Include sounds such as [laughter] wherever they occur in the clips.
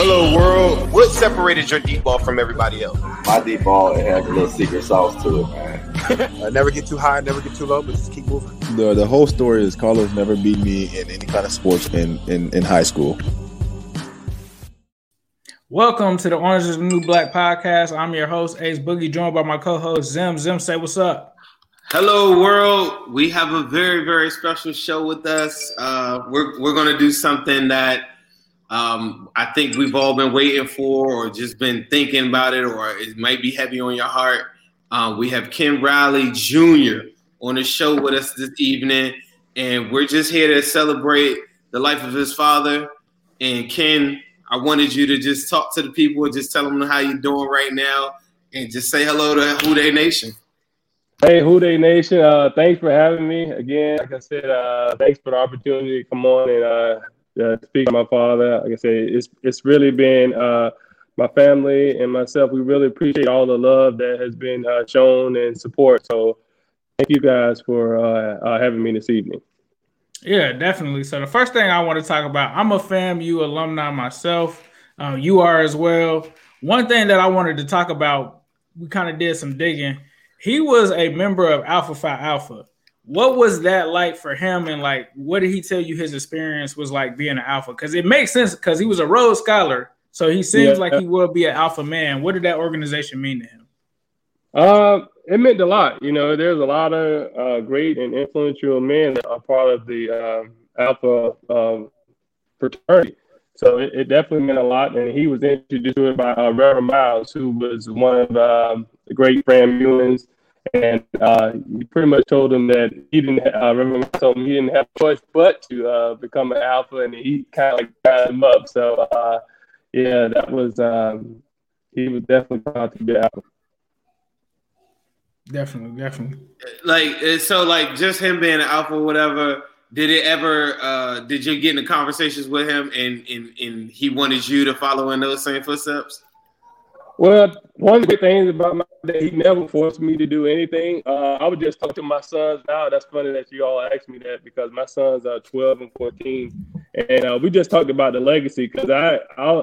Hello, world. What separated your deep ball from everybody else? My deep ball it has a little secret sauce to it, man. [laughs] uh, never get too high, never get too low, but just keep moving. The the whole story is Carlos never beat me in any kind of sports in in, in high school. Welcome to the Orange is the New Black podcast. I'm your host, Ace Boogie, joined by my co-host Zim. Zim, say what's up. Hello, world. We have a very, very special show with us. Uh, we're we're going to do something that um, I think we've all been waiting for, or just been thinking about it, or it might be heavy on your heart. Uh, we have Ken Riley Jr. on the show with us this evening, and we're just here to celebrate the life of his father. And Ken, I wanted you to just talk to the people and just tell them how you're doing right now and just say hello to Who Dey Nation. Hey, Who Dey Nation. Uh, thanks for having me again. Like I said, uh, thanks for the opportunity to come on and uh, uh, speak to my father. Like I said, it's, it's really been uh, my family and myself. We really appreciate all the love that has been uh, shown and support. So thank you guys for uh, having me this evening. Yeah, definitely. So the first thing I want to talk about, I'm a FAMU alumni myself. Uh, you are as well. One thing that I wanted to talk about, we kind of did some digging. He was a member of Alpha Phi Alpha. What was that like for him? And like, what did he tell you his experience was like being an alpha? Because it makes sense because he was a Rhodes Scholar, so he seems yeah. like he will be an alpha man. What did that organization mean to him? Uh, it meant a lot. You know, there's a lot of uh, great and influential men that are part of the um, Alpha um, fraternity. So it, it, definitely meant a lot. And he was introduced to it by uh, Reverend Miles, who was one of um, the great Famuans. And uh, he pretty much told him that he didn't. Uh, Reverend Miles told him he didn't have a choice but to uh, become an alpha, and he kind of like got him up. So uh, yeah, that was um, he was definitely proud to be alpha. Definitely, definitely. Like so, like just him being an alpha, whatever. Did it ever? uh Did you get into conversations with him, and and and he wanted you to follow in those same footsteps? Well, one of the things about my dad, he never forced me to do anything. Uh, I would just talk to my sons now. That's funny that you all asked me that because my sons are 12 and 14, and uh, we just talked about the legacy. Because I, I,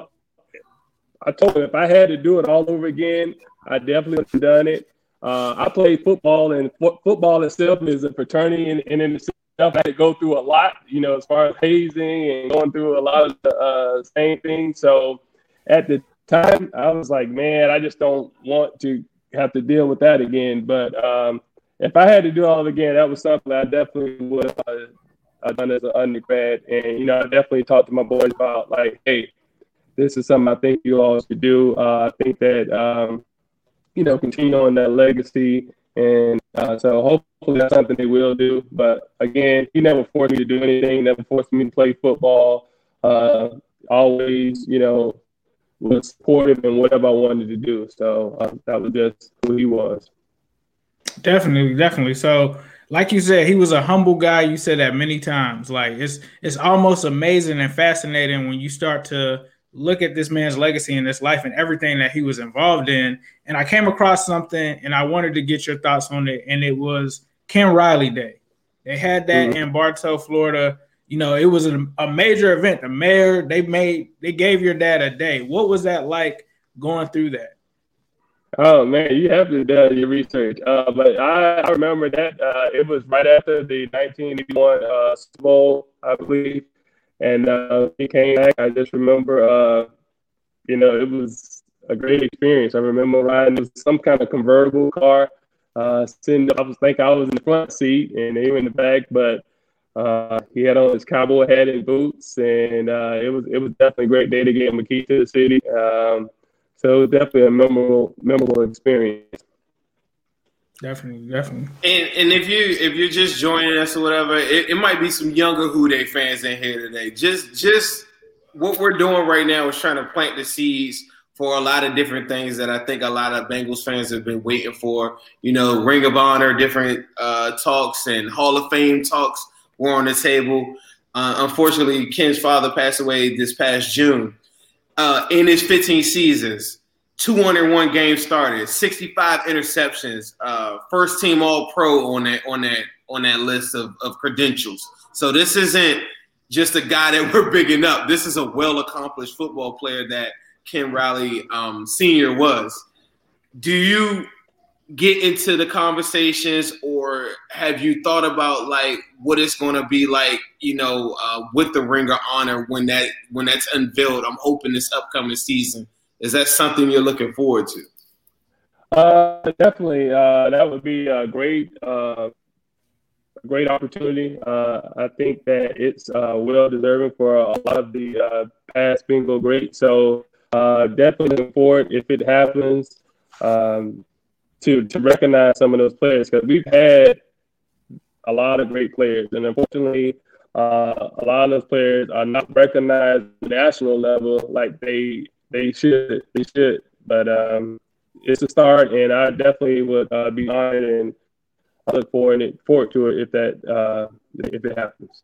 I told him if I had to do it all over again, I definitely would have done it. Uh, I played football, and fo- football itself is a fraternity, and, and in itself, I had to go through a lot, you know, as far as hazing and going through a lot of the uh, same things. So at the time, I was like, man, I just don't want to have to deal with that again. But um, if I had to do all again, that was something I definitely would have uh, done as an undergrad. And, you know, I definitely talked to my boys about, like, hey, this is something I think you all should do. Uh, I think that, um, you know, continue on that legacy. And uh, so hopefully that's something they will do. But again, he never forced me to do anything, never forced me to play football. Uh, always, you know, was supportive in whatever I wanted to do. So uh, that was just who he was. Definitely, definitely. So, like you said, he was a humble guy. You said that many times. Like it's it's almost amazing and fascinating when you start to look at this man's legacy and this life and everything that he was involved in. And I came across something and I wanted to get your thoughts on it. And it was Ken Riley Day. They had that mm-hmm. in Bartow, Florida. You know, it was a, a, major event. The mayor, they made, they gave your dad a day. What was that like going through that? Oh man, you have to do your research. Uh, but I, I, remember that uh, it was right after the 1981 uh, Super Bowl, I believe and uh, he came back. I just remember, uh, you know, it was a great experience. I remember riding some kind of convertible car. Uh, sitting, I was think I was in the front seat and they were in the back, but uh, he had on his cowboy hat and boots, and uh, it was it was definitely a great day to get him a key to the city. Um, so it was definitely a memorable memorable experience. Definitely, definitely. And and if you if you're just joining us or whatever, it, it might be some younger Who Dey fans in here today. Just just what we're doing right now is trying to plant the seeds for a lot of different things that I think a lot of Bengals fans have been waiting for. You know, Ring of Honor, different uh, talks, and Hall of Fame talks were on the table. Uh, unfortunately, Ken's father passed away this past June. Uh, in his 15 seasons, 201 games started, 65 interceptions, uh, first team All Pro on that on that on that list of, of credentials. So this isn't just a guy that [laughs] we're bigging up. This is a well accomplished football player that Ken Riley um, Senior was. Do you get into the conversations or have you thought about like what it's going to be like you know uh, with the ring of honor when that when that's unveiled? I'm hoping this upcoming season. Is that something you're looking forward to? Uh, definitely. Uh, that would be a great uh, great opportunity. Uh, i think that it's uh, well deserving for a lot of the past Bengal great so definitely forward if it happens. Um, to to recognize some of those players because we've had a lot of great players, and unfortunately, uh, a lot of those players are not recognized at the national level like they they should. They should, but um, it's a start, and I definitely would uh, be honored and I look forward it, forward to it if that uh, if it happens.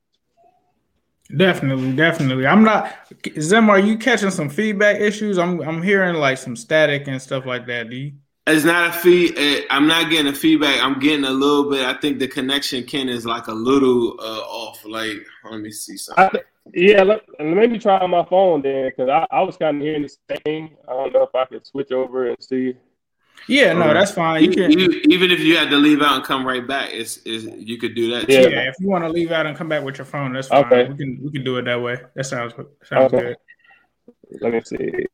Definitely, definitely. I'm not Zim. Are you catching some feedback issues? I'm I'm hearing like some static and stuff like that. Do you? It's not a feed. Eh, I'm not getting a feedback. I'm getting a little bit. I think the connection, Ken, is like a little uh, off. Like, let me see something. I, yeah, let, let me try my phone then, because I, I was kind of hearing the same. I don't know if I could switch over and see. Yeah, no, that's fine. You can you, even if you had to leave out and come right back, it's, it's you could do that. Yeah, if you want to leave out and come back with your phone, that's fine. Okay. We can we can do it that way. That sounds sounds okay. good. Let me see.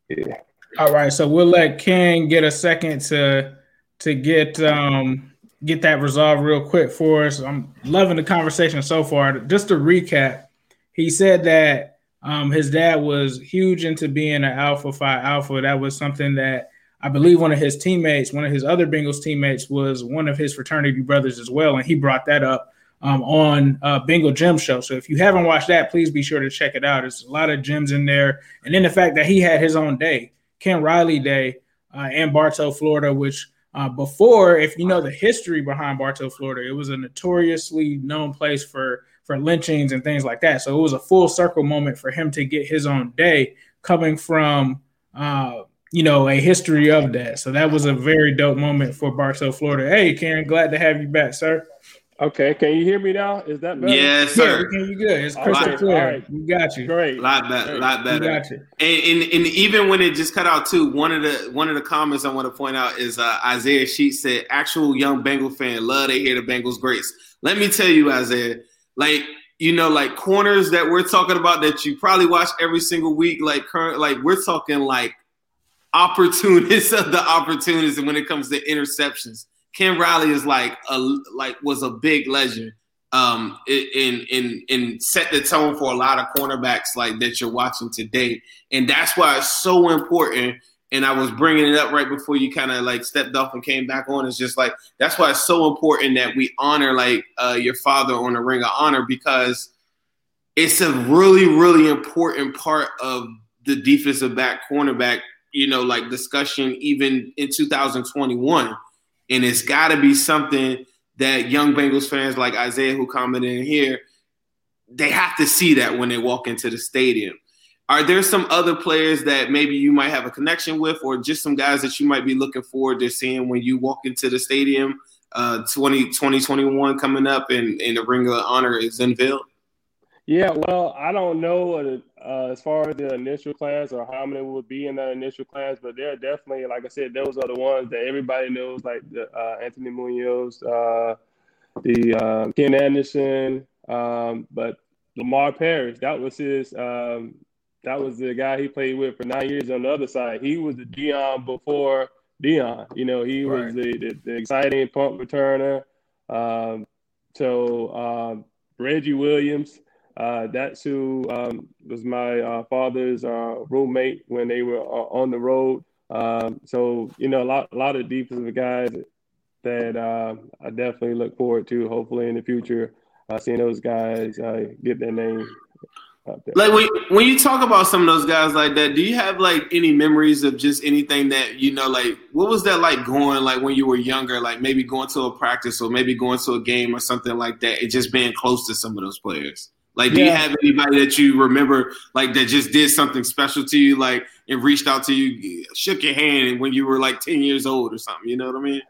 All right, so we'll let Ken get a second to to get um get that resolved real quick for us. I'm loving the conversation so far. Just to recap, he said that um, his dad was huge into being an Alpha Phi Alpha. That was something that I believe one of his teammates, one of his other Bengals teammates, was one of his fraternity brothers as well, and he brought that up um, on uh, Bengal Gym Show. So if you haven't watched that, please be sure to check it out. There's a lot of gems in there, and then the fact that he had his own day. Ken Riley Day uh, in Bartow, Florida, which uh, before, if you know the history behind Bartow, Florida, it was a notoriously known place for for lynchings and things like that. So it was a full circle moment for him to get his own day, coming from uh, you know a history of that. So that was a very dope moment for Bartow, Florida. Hey, Karen, glad to have you back, sir. Okay, can you hear me now? Is that better? Yes, sir. Yeah, you good. It's crystal right, clear. Right. We got you. Great. A lot better. A lot better. We got you. And, and, and even when it just cut out too, one of the one of the comments I want to point out is uh, Isaiah Sheet said, "Actual young Bengal fan love to hear the Bengals grace." Let me tell you, Isaiah, like you know, like corners that we're talking about that you probably watch every single week. Like current, like we're talking like opportunists [laughs] of the opportunists when it comes to interceptions Ken Riley is like a like was a big legend um in in in set the tone for a lot of cornerbacks like that you're watching today. And that's why it's so important. And I was bringing it up right before you kind of like stepped off and came back on. It's just like that's why it's so important that we honor like uh, your father on the Ring of Honor because it's a really really important part of the defensive back cornerback you know like discussion even in 2021 and it's got to be something that young Bengals fans like Isaiah, who commented in here, they have to see that when they walk into the stadium. Are there some other players that maybe you might have a connection with, or just some guys that you might be looking forward to seeing when you walk into the stadium? Uh, 20, 2021 coming up, and, and the Ring of Honor is unveiled. Yeah, well, I don't know uh, as far as the initial class or how many will be in that initial class, but they're definitely, like I said, those are the ones that everybody knows, like the, uh, Anthony Munoz, uh, the uh, Ken Anderson, um, but Lamar Parrish, that was his, um, that was the guy he played with for nine years on the other side. He was the Deion before Deion. You know, he right. was the, the, the, exciting punt returner. Um, so um, Reggie Williams. Uh, that's who um, was my uh, father's uh, roommate when they were uh, on the road. Um, so you know, a lot, a lot of defensive guys that uh, I definitely look forward to. Hopefully, in the future, uh, seeing those guys get their name. Like when, when you talk about some of those guys like that, do you have like any memories of just anything that you know, like what was that like going like when you were younger, like maybe going to a practice or maybe going to a game or something like that, and just being close to some of those players? Like, do yeah. you have anybody that you remember, like that just did something special to you, like and reached out to you, shook your hand when you were like ten years old or something? You know what I mean?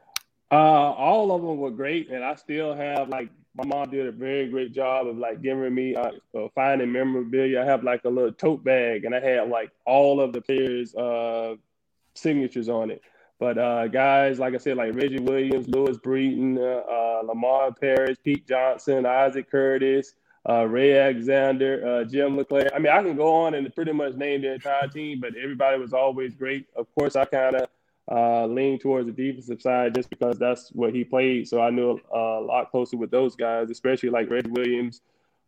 Uh, all of them were great, and I still have like my mom did a very great job of like giving me uh, uh, finding memorabilia. I have like a little tote bag, and I had like all of the players' uh, signatures on it. But uh, guys, like I said, like Reggie Williams, Louis Breeden, uh, uh, Lamar Parrish, Pete Johnson, Isaac Curtis, uh, Ray Alexander, uh, Jim LeClair. I mean, I can go on and pretty much name the entire team, but everybody was always great. Of course, I kind of uh, lean towards the defensive side just because that's what he played. So I knew a lot closer with those guys, especially like Reggie Williams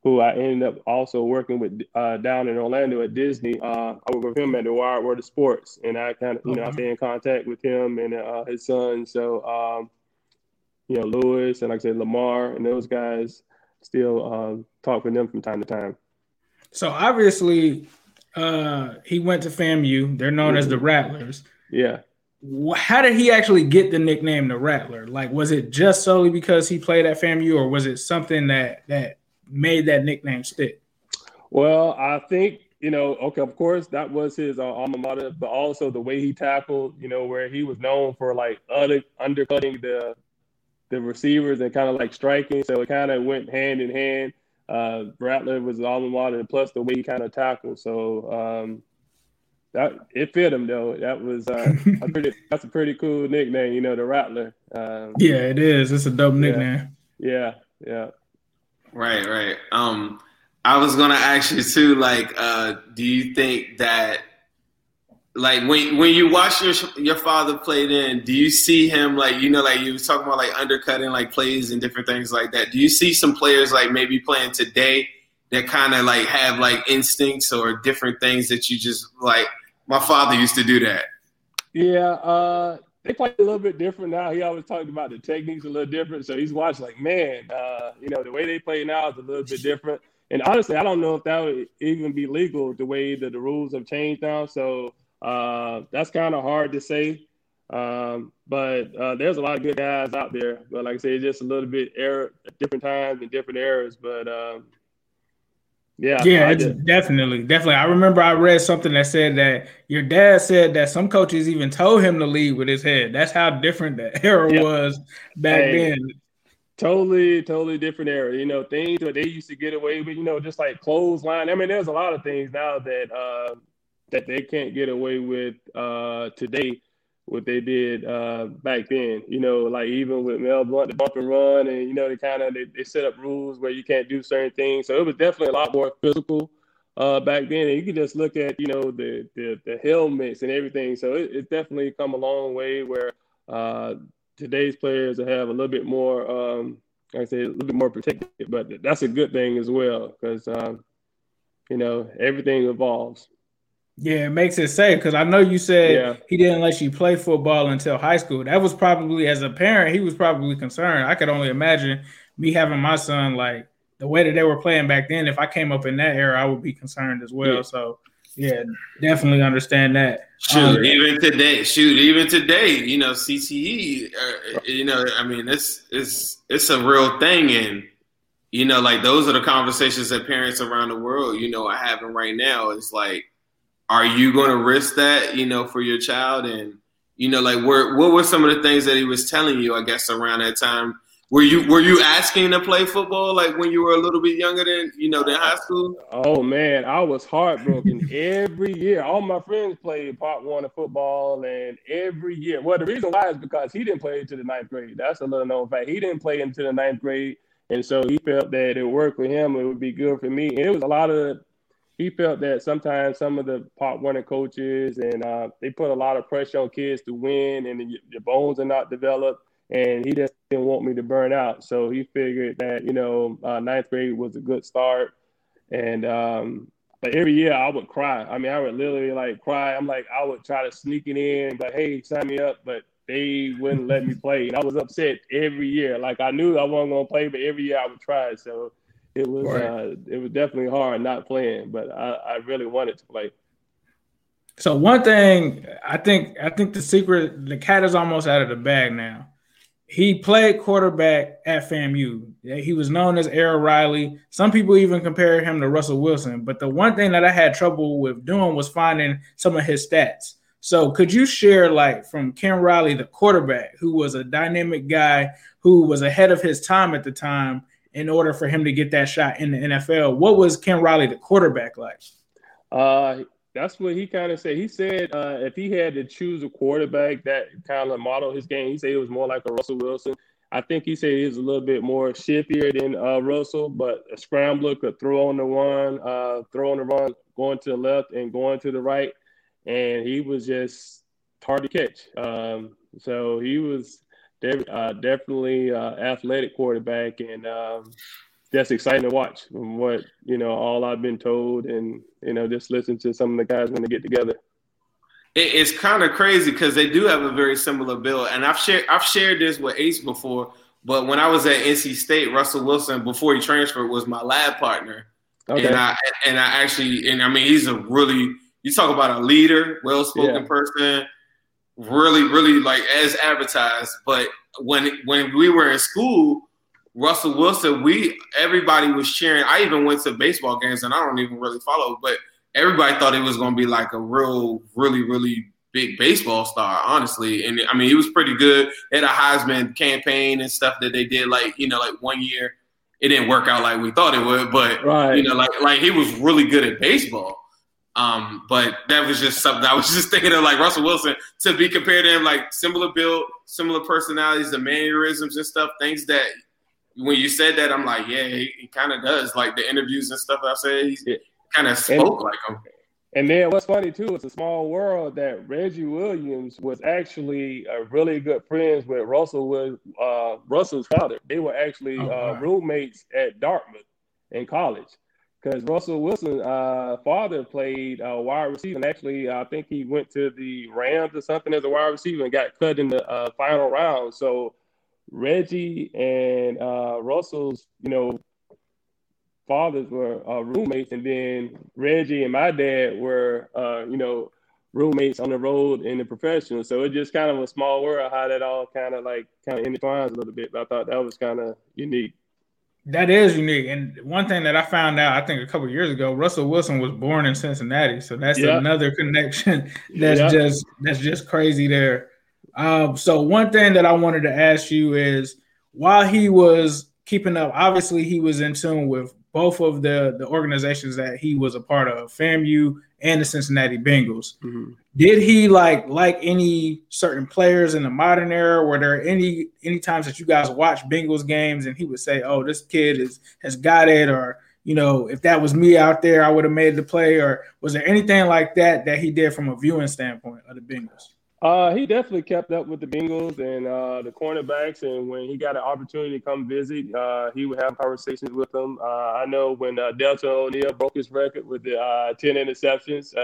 who I ended up also working with uh, down in Orlando at Disney. Uh, I work with him at the Wide World of Sports, and I kind of, you know, I stay in contact with him and uh, his son. So, um, you know, Louis and like I said, Lamar and those guys still um, talk with them from time to time. So obviously, uh, he went to FAMU. They're known mm-hmm. as the mm-hmm. Rattlers. Yeah. How did he actually get the nickname the Rattler? Like, was it just solely because he played at FAMU, or was it something that that made that nickname stick? Well, I think you know, okay, of course that was his uh, alma mater, but also the way he tackled, you know, where he was known for like under, undercutting the the receivers and kind of like striking, so it kind of went hand in hand. Uh, Rattler was alma mater, plus the way he kind of tackled. So um, that it fit him though. That was uh, a pretty, [laughs] that's a pretty cool nickname, you know, the Rattler. Um, yeah, it is. It's a dope nickname. Yeah, yeah. yeah. Right, right. Um, I was gonna ask you too. Like, uh, do you think that, like, when when you watch your your father play, then do you see him like you know, like you was talking about like undercutting like plays and different things like that? Do you see some players like maybe playing today that kind of like have like instincts or different things that you just like? My father used to do that. Yeah, uh, they play a little bit different now. He always talked about the techniques a little different. So he's watched like, man, uh, you know, the way they play now is a little bit different. And honestly, I don't know if that would even be legal the way that the rules have changed now. So uh, that's kind of hard to say. Um, but uh, there's a lot of good guys out there. But like I said, just a little bit error at different times and different eras. But um, yeah, yeah, it's definitely, definitely. I remember I read something that said that your dad said that some coaches even told him to lead with his head. That's how different the [laughs] era yeah. was back hey, then. Totally, totally different era. You know, things that they used to get away with. You know, just like clothesline. I mean, there's a lot of things now that uh, that they can't get away with uh, today what they did uh, back then. You know, like even with Mel Blount, the bump and run, and you know, they kind of they, they, set up rules where you can't do certain things. So it was definitely a lot more physical uh, back then. And you can just look at you know the the, the helmets and everything. So it, it's definitely come a long way where uh, today's players have a little bit more. Um, like I say a little bit more protected, but that's a good thing as well because um, you know everything evolves. Yeah, it makes it safe because I know you said yeah. he didn't let you play football until high school. That was probably as a parent, he was probably concerned. I could only imagine me having my son like the way that they were playing back then. If I came up in that era, I would be concerned as well. Yeah. So yeah, definitely understand that. Shoot, um, even today, shoot, even today, you know, CTE, uh, you know, I mean, it's it's it's a real thing, and you know, like those are the conversations that parents around the world, you know, are having right now. It's like are you going to risk that, you know, for your child? And you know, like, where what were some of the things that he was telling you? I guess around that time, were you were you asking to play football like when you were a little bit younger than you know than high school? Oh man, I was heartbroken [laughs] every year. All my friends played Pop Warner of football, and every year. Well, the reason why is because he didn't play into the ninth grade. That's a little known fact. He didn't play into the ninth grade, and so he felt that it worked for him. It would be good for me. And it was a lot of he felt that sometimes some of the Pop Warner coaches and uh, they put a lot of pressure on kids to win and the, the, bones are not developed and he just didn't want me to burn out. So he figured that you know uh, ninth grade was a good start and um, but every year i would cry. I mean i would literally like cry. I'm like i would try to sneak it in but hey sign me up but they wouldn't let me play and i was upset every year. Like i knew i wasn't going to play but every year i would try. So it was right. uh, it was definitely hard not playing, but I, I really wanted to play. So one thing I think I think the secret the cat is almost out of the bag now. He played quarterback at FAMU. He was known as Air Riley. Some people even compare him to Russell Wilson. But the one thing that I had trouble with doing was finding some of his stats. So could you share like from Ken Riley, the quarterback, who was a dynamic guy who was ahead of his time at the time, in order for him to get that shot in the NFL. What was Ken Riley, the quarterback, like? Uh, that's what he kind of said. He said uh, if he had to choose a quarterback that kind of model his game, he said it was more like a Russell Wilson. I think he said he was a little bit more shiftier than uh, Russell, but a scrambler could throw on the one, uh, throw on the run, going to the left and going to the right, and he was just hard to catch. Um, so he was uh, definitely uh, athletic quarterback, and um, that's exciting to watch. From what you know, all I've been told, and you know, just listen to some of the guys when they get together it's kind of crazy because they do have a very similar build, and I've shared I've shared this with Ace before. But when I was at NC State, Russell Wilson, before he transferred, was my lab partner, okay. and I and I actually and I mean he's a really you talk about a leader, well spoken yeah. person, really really like as advertised. But when when we were in school, Russell Wilson, we everybody was cheering. I even went to baseball games, and I don't even really follow, but everybody thought he was going to be like a real, really, really big baseball star, honestly. And I mean, he was pretty good. They had a Heisman campaign and stuff that they did, like you know, like one year. It didn't work out like we thought it would, but right. you know, like like he was really good at baseball. Um, but that was just something I was just thinking of, like Russell Wilson to be compared to him, like similar build, similar personalities, the mannerisms and stuff, things that when you said that, I'm like, yeah, he, he kind of does. Like the interviews and stuff I said, he's, kind of spoke and, like him. And then what's funny too, it's a small world that Reggie Williams was actually a really good friends with Russell with uh, Russell's father. They were actually oh, uh, roommates at Dartmouth in college. Because Russell Wilson's uh, father played uh, wide receiver, and actually, I think he went to the Rams or something as a wide receiver and got cut in the uh, final round. So Reggie and uh, Russell's, you know, fathers were uh, roommates, and then Reggie and my dad were, uh, you know, roommates on the road in the professional. So it just kind of a small world how that all kind of like kind of intertwines a little bit. But I thought that was kind of unique. That is unique. And one thing that I found out, I think a couple years ago, Russell Wilson was born in Cincinnati, so that's another connection [laughs] that's just that's just crazy there. Um, so one thing that I wanted to ask you is, while he was keeping up, obviously he was in tune with both of the the organizations that he was a part of, FAMU and the Cincinnati Bengals. Mm-hmm. Did he like like any certain players in the modern era? Were there any any times that you guys watch Bengals games and he would say, "Oh, this kid is has got it," or you know, if that was me out there, I would have made the play. Or was there anything like that that he did from a viewing standpoint of the Bengals? Uh, he definitely kept up with the Bengals and uh, the cornerbacks, and when he got an opportunity to come visit, uh, he would have conversations with them. Uh, I know when uh, Deltha O'Neal broke his record with the uh, ten interceptions,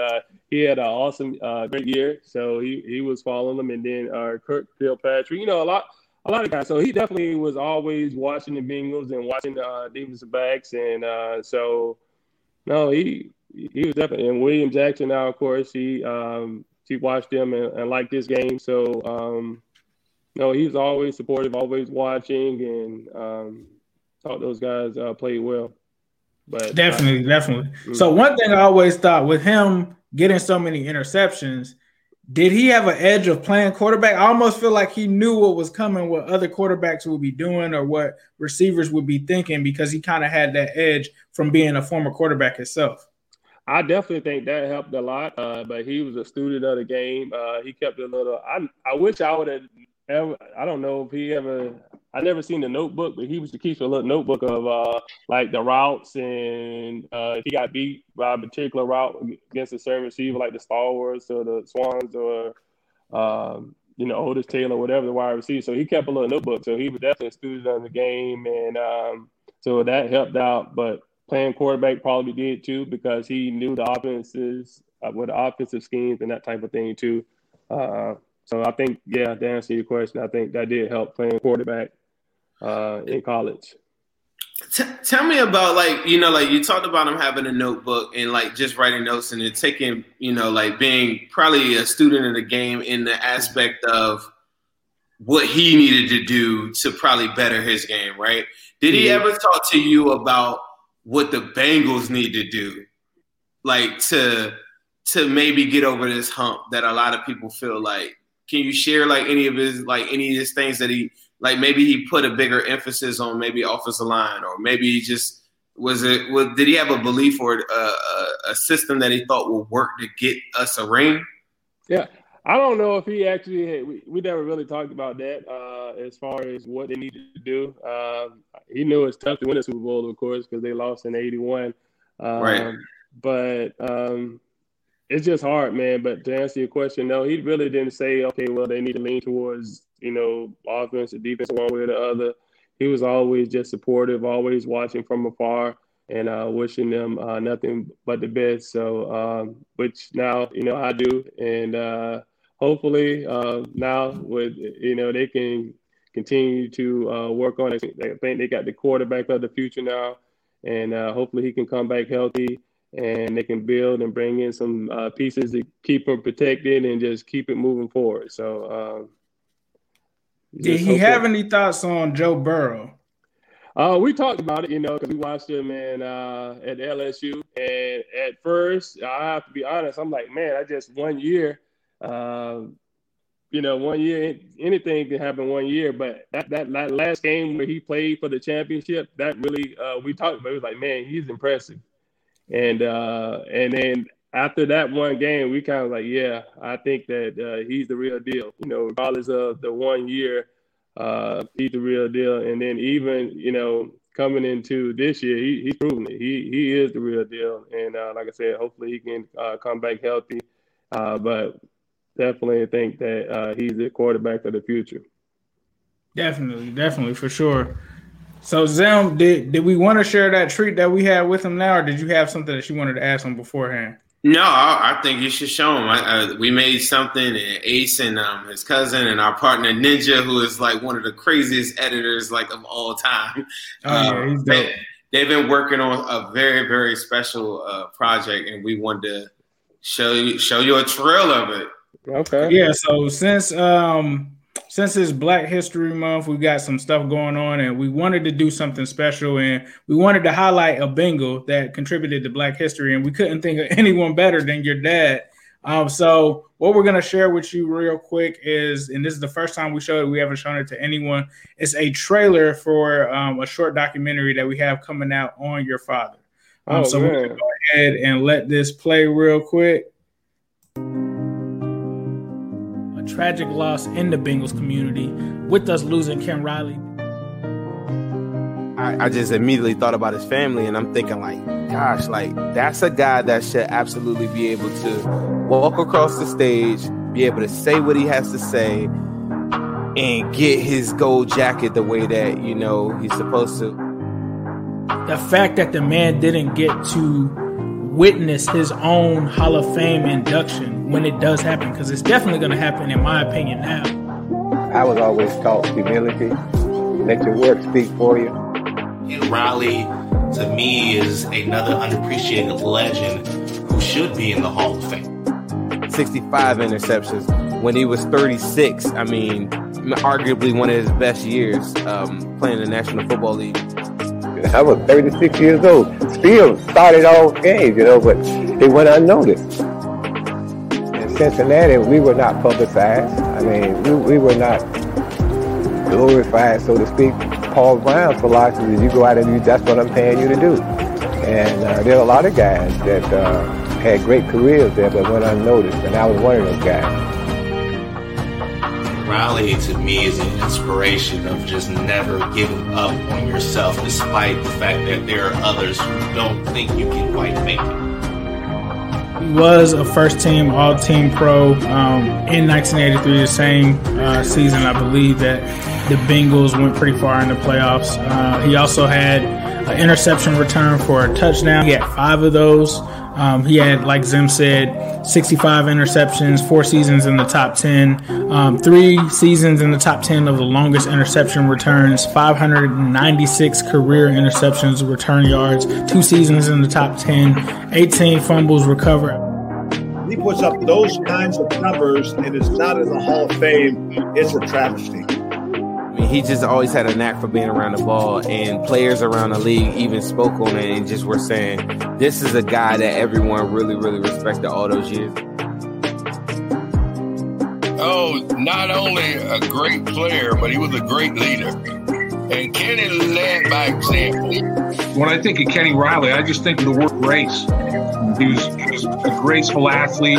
he had an awesome, great year. So he, he was following them, and then Kirk Kilpatrick, you know, a lot a lot of guys. So he definitely was always watching the Bengals and watching the defensive backs, and so no, he he was definitely and William Jackson now, of course, he. Um, to watch them and, and like this game. So, um, no, he's always supportive, always watching, and um, thought those guys uh, played well. But definitely, uh, definitely. Mm-hmm. So one thing I always thought with him getting so many interceptions, did he have an edge of playing quarterback? I almost feel like he knew what was coming, what other quarterbacks would be doing, or what receivers would be thinking, because he kind of had that edge from being a former quarterback himself. I definitely think that helped a lot. Uh, but he was a student of the game. Uh, he kept a little. I I wish I would have ever. I don't know if he ever. I never seen the notebook, but he was to keep a little notebook of uh, like the routes and uh, if he got beat by a particular route against a certain receiver, like the Stallworths or the Swanns or um, you know Otis Taylor, whatever the wide receiver. So he kept a little notebook. So he was definitely a student of the game, and um, so that helped out. But playing quarterback probably did too because he knew the offenses uh, with the offensive schemes and that type of thing too. Uh, so I think, yeah, to answer your question, I think that did help playing quarterback uh, in college. T- tell me about like you know like you talked about him having a notebook and like just writing notes and then taking you know like being probably a student of the game in the aspect of what he needed to do to probably better his game right did he mm-hmm. ever talk to you about what the Bengals need to do, like to to maybe get over this hump that a lot of people feel like. Can you share like any of his like any of his things that he like maybe he put a bigger emphasis on maybe offensive line, or maybe he just was it? Was, did he have a belief or a, a, a system that he thought would work to get us a ring? Yeah, I don't know if he actually. Had, we, we never really talked about that uh, as far as what they needed to do. Uh, he knew it's tough to win a Super Bowl, of course, because they lost in '81. Um, right. But um, it's just hard, man. But to answer your question, no, he really didn't say, okay, well, they need to lean towards you know offense or defense one way or the other. He was always just supportive, always watching from afar and uh, wishing them uh, nothing but the best. So, um, which now you know I do, and uh, hopefully uh, now with you know they can continue to uh, work on it. I think they got the quarterback of the future now, and uh, hopefully he can come back healthy. And they can build and bring in some pieces to keep him protected and just keep it moving forward. So, um, did he have any thoughts on Joe Burrow? Uh, we talked about it, you know, because we watched him in uh, at LSU, and at first, I have to be honest, I'm like, man, I just one year, uh, you know, one year, anything can happen one year, but that, that, that last game where he played for the championship, that really, uh, we talked about. It was like, man, he's impressive, and uh, and then after that one game, we kind of like, yeah, I think that uh, he's the real deal. You know, regardless of the one year uh, he's the real deal. And then even you know coming into this year, he, he's proven it. He he is the real deal. And uh, like I said, hopefully he can uh, come back healthy. Uh, but definitely think that uh, he's the quarterback of the future. Definitely, definitely for sure. So Zim, did did we want to share that treat that we had with him now, or did you have something that you wanted to ask him beforehand? No, I, I think you should show him. I, I, we made something, and Ace and um, his cousin and our partner Ninja, who is like one of the craziest editors like of all time. Oh, yeah, um, he's dope. They, have been working on a very, very special uh, project, and we wanted to show you show you a trail of it. Okay. Yeah. So since um since it's Black History Month, we got some stuff going on, and we wanted to do something special, and we wanted to highlight a Bengal that contributed to Black history, and we couldn't think of [laughs] anyone better than your dad. Um, so what we're gonna share with you real quick is, and this is the first time we showed it, we haven't shown it to anyone. It's a trailer for um, a short documentary that we have coming out on your father. Um, oh, so man. we're gonna go ahead and let this play real quick tragic loss in the Bengals community with us losing Ken Riley. I, I, just immediately thought about his family and I'm thinking like, gosh, like that's a guy that should absolutely be able to walk across the stage, be able to say what he has to say, and get his gold jacket the way that, you know, he's supposed to. The fact that the man didn't get to witness his own Hall of Fame induction when it does happen, because it's definitely going to happen, in my opinion, now. I was always taught humility. Let your work speak for you. And Riley, to me, is another unappreciated legend who should be in the Hall of Fame. 65 interceptions when he was 36. I mean, arguably one of his best years um, playing the National Football League. I was 36 years old. Still started all games, you know, but it went unnoticed. In Cincinnati, we were not publicized. I mean, we, we were not glorified, so to speak. Paul Brown's philosophy is you go out and you, that's what I'm paying you to do. And uh, there are a lot of guys that uh, had great careers there but went unnoticed, and I was one of those guys. Riley to me is an inspiration of just never giving up on yourself despite the fact that there are others who don't think you can quite make it. Was a first team, all team pro um, in 1983, the same uh, season, I believe, that the Bengals went pretty far in the playoffs. Uh, he also had an interception return for a touchdown. He had five of those. Um, he had, like Zim said, 65 interceptions, four seasons in the top 10, um, three seasons in the top 10 of the longest interception returns, 596 career interceptions, return yards, two seasons in the top 10, 18 fumbles recovered. He puts up those kinds of numbers and is not in the Hall of Fame. It's a travesty mean, he just always had a knack for being around the ball, and players around the league even spoke on it and just were saying, "This is a guy that everyone really, really respected all those years." Oh, not only a great player, but he was a great leader. And Kenny led by example. When I think of Kenny Riley, I just think of the word grace. He was, he was a graceful athlete.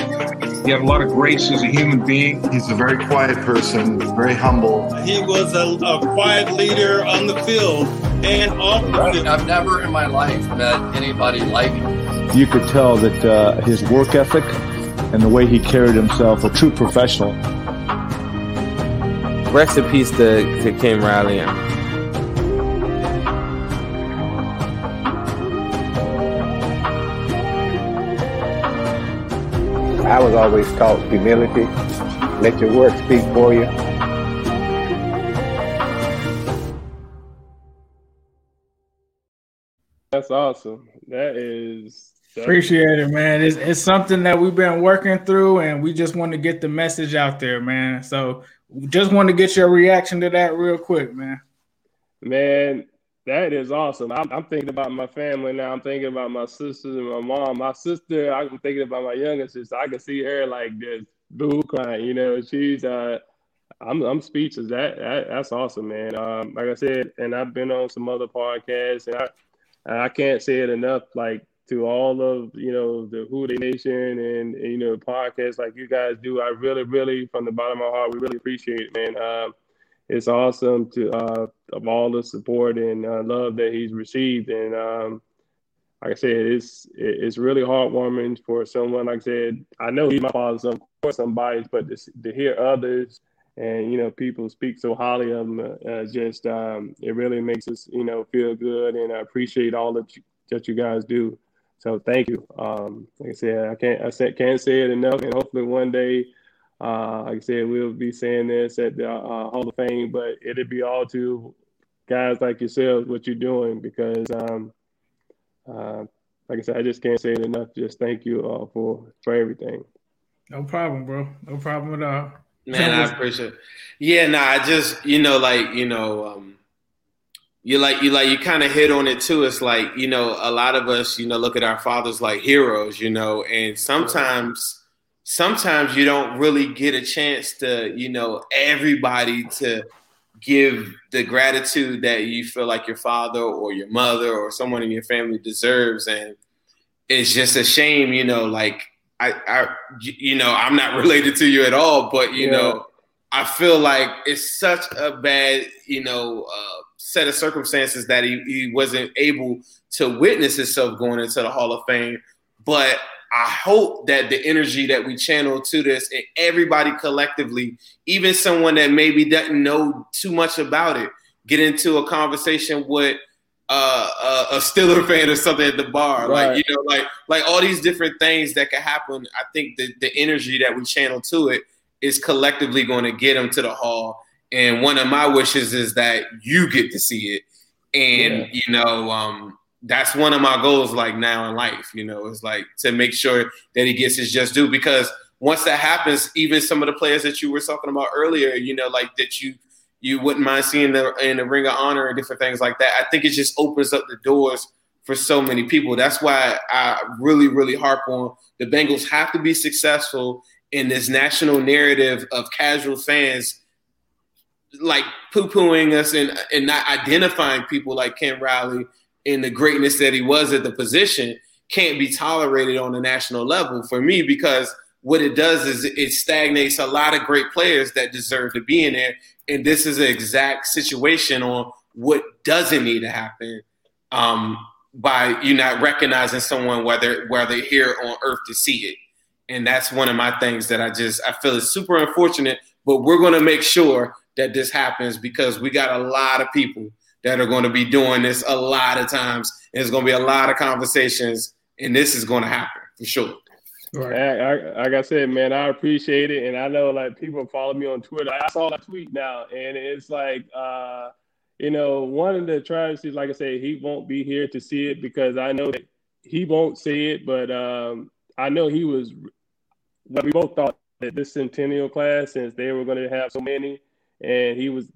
He had a lot of grace as a human being. He's a very quiet person, very humble. He was a, a quiet leader on the field and off the field. I've never in my life met anybody like him. You could tell that uh, his work ethic and the way he carried himself, a true professional. Rest in peace to, to Ken Riley. Always taught humility. Let your work speak for you. That's awesome. That is Appreciate it, man. It's, it's something that we've been working through, and we just want to get the message out there, man. So, just want to get your reaction to that real quick, man. Man, that is awesome. I'm, I'm, thinking about my family now. I'm thinking about my sisters and my mom. My sister, I'm thinking about my younger sister. I can see her like this, boo crying. You know, she's uh, I'm I'm speechless. That, that that's awesome, man. Um, like I said, and I've been on some other podcasts, and I I can't say it enough. Like to all of you know the Dey Nation and, and, you know podcasts like you guys do. I really, really, from the bottom of my heart, we really appreciate it, man. Uh, it's awesome to uh, of all the support and uh, love that he's received, and um, like I said, it's it's really heartwarming for someone. Like I said, I know he's my father, of course I'm biased, but to, to hear others and you know people speak so highly of him, uh, just um, it really makes us you know feel good, and I appreciate all that you, that you guys do. So thank you. Um, like I said, I can't I can't say it enough, and hopefully one day, uh, like I said, we'll be saying this at the uh, Hall of Fame. But it'll be all to guys like yourselves what you're doing because, um, uh, like I said, I just can't say it enough. Just thank you all for for everything. No problem, bro. No problem at all. Man, I appreciate it. Yeah, nah, I just you know like you know. Um, you like you like you kind of hit on it too. It's like you know a lot of us you know look at our fathers like heroes, you know, and sometimes sometimes you don't really get a chance to you know everybody to give the gratitude that you feel like your father or your mother or someone in your family deserves, and it's just a shame, you know, like I, I you know I'm not [laughs] related to you at all, but you yeah. know I feel like it's such a bad you know. Uh, set of circumstances that he, he wasn't able to witness himself going into the Hall of Fame. But I hope that the energy that we channel to this and everybody collectively, even someone that maybe doesn't know too much about it, get into a conversation with uh, a, a Steeler fan or something at the bar. Right. Like, you know, like like all these different things that can happen. I think the, the energy that we channel to it is collectively going to get them to the hall and one of my wishes is that you get to see it. And, yeah. you know, um, that's one of my goals like now in life, you know, is like to make sure that he gets his just due because once that happens, even some of the players that you were talking about earlier, you know, like that you you wouldn't mind seeing the in the ring of honor and different things like that. I think it just opens up the doors for so many people. That's why I really, really harp on the Bengals have to be successful in this national narrative of casual fans like poo pooing us and and not identifying people like Ken Riley in the greatness that he was at the position can't be tolerated on a national level for me because what it does is it stagnates a lot of great players that deserve to be in there. And this is an exact situation on what doesn't need to happen um, by you not recognizing someone whether whether here on earth to see it. And that's one of my things that I just I feel is super unfortunate. But we're going to make sure that this happens because we got a lot of people that are going to be doing this a lot of times. There's going to be a lot of conversations, and this is going to happen for sure. Right. I, I, like I said, man, I appreciate it, and I know like people follow me on Twitter. I saw that tweet now, and it's like, uh, you know, one of the tragedies, like I said, he won't be here to see it because I know that he won't see it, but um, I know he was. Well, we both thought that this centennial class, since they were going to have so many, and he was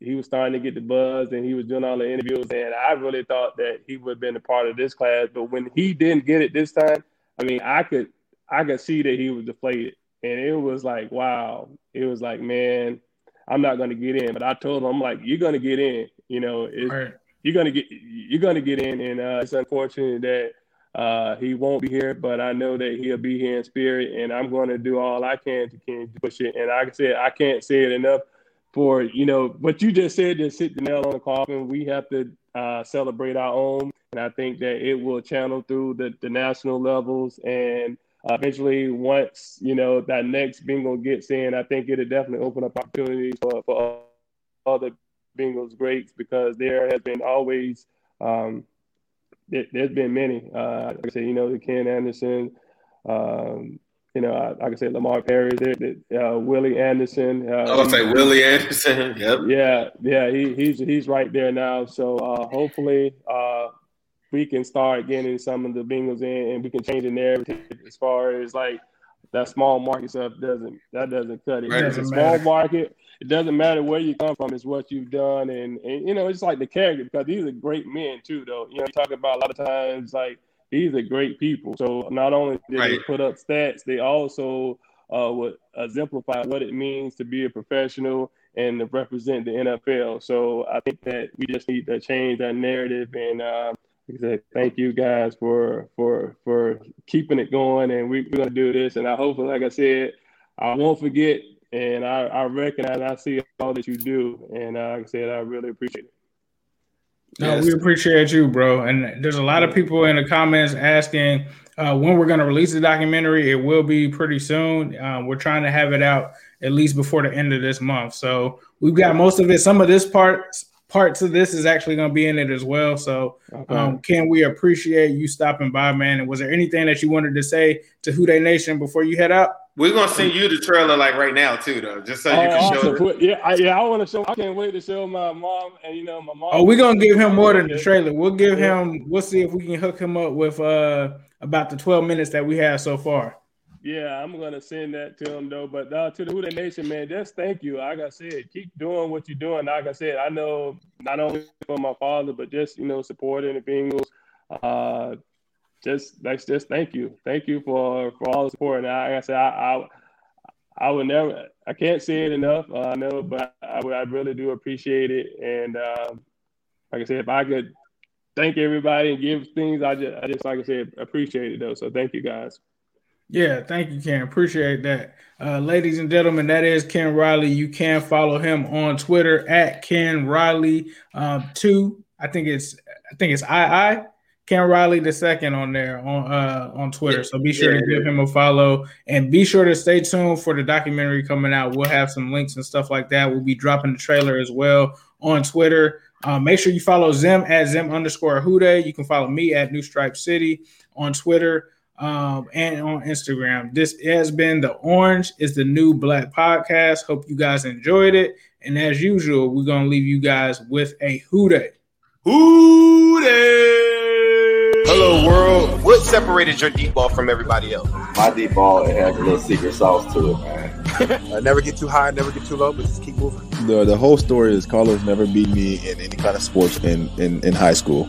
he was starting to get the buzz and he was doing all the interviews and I really thought that he would have been a part of this class. But when he didn't get it this time, I mean I could I could see that he was deflated. and it was like, wow. It was like, man, I'm not going to get in. But I told him, I'm like, you're going to get in. You know, right. you're going to get you're going to get in, and uh, it's unfortunate that uh, he won't be here, but I know that he'll be here in spirit, and I'm going to do all I can to, can to push it. And like I said, I can't say it enough for you know what you just said. Just hit the nail on the coffin. We have to uh, celebrate our own, and I think that it will channel through the, the national levels and. Uh, eventually, once you know that next Bengal gets in, I think it'll definitely open up opportunities for, for other Bengals greats because there has been always um, there, has been many. Uh, like I said, you know, the Ken Anderson, um, you know, like I said, Lemar Parrish, uh, Willie Anderson. Uh, I would say Willie Anderson. [laughs] Yep. Yeah, yeah, he, he's he's right there now. So uh, hopefully uh, we can start getting some of the Bengals in, and we can change the narrative as far as like that small market stuff doesn't that doesn't cut it. Right. It's a small market it doesn't matter where you come from, it's what you've done. And, and you know, it's like the character because these are great men too, though. You know, you talk about a lot of times like these are great people. So not only did right. they put up stats, they also uh, would exemplify what it means to be a professional and to represent the NFL. So I think that we just need to change that narrative. And uh, like I said, thank you guys for for for keeping it going. And we, we're gonna do this. And I hope, like I said, I won't forget and I, I recognize I see all that you do, and uh, like I said, I really appreciate it. No, yes. we appreciate you, bro. And there's a lot of people in the comments asking uh, when we're going to release the documentary. It will be pretty soon. Uh, we're trying to have it out at least before the end of this month. So we've got most of it. Some of this part parts of this is actually going to be in it as well. So, okay. um, Ken we appreciate you stopping by, man? And was there anything that you wanted to say to Who Dey Nation before you head out? We're gonna send you the trailer like right now too, though, just so you oh, can awesome. show. It. Yeah, I, yeah, I want to show. I can't wait to show my mom and you know my mom. Oh, we're gonna give him more than the trailer. We'll give him. We'll see if we can hook him up with uh about the twelve minutes that we have so far. Yeah, I'm gonna send that to him though. But uh, to the Who Nation, man, just thank you. Like I said, keep doing what you're doing. Like I said, I know not only for my father, but just you know supporting the Bengals. Uh, just that's just thank you, thank you for for all the support. And like I said, I, I I would never, I can't say it enough. Uh, I know, but I, I really do appreciate it. And uh, like I said, if I could thank everybody and give things, I just, I just like I said, appreciate it though. So thank you guys. Yeah, thank you, Ken. Appreciate that. Uh, ladies and gentlemen, that is Ken Riley. You can follow him on Twitter at Ken Riley um, two. I think it's I think it's I Ken Riley the second on there on uh on Twitter. So be sure yeah, to give him a follow and be sure to stay tuned for the documentary coming out. We'll have some links and stuff like that. We'll be dropping the trailer as well on Twitter. Uh, make sure you follow Zim at Zim underscore Who Dey. You can follow me at New Stripe City on Twitter um, and on Instagram. This has been the Orange is the New Black podcast. Hope you guys enjoyed it. And as usual, we're gonna leave you guys with a Who Dey. Who Dey. Hello, world. What separated your deep ball from everybody else? My deep ball it has a little secret sauce to it, man. [laughs] uh, never get too high, never get too low, but just keep moving. The the whole story is Carlos never beat me in any kind of sports in, in, in high school.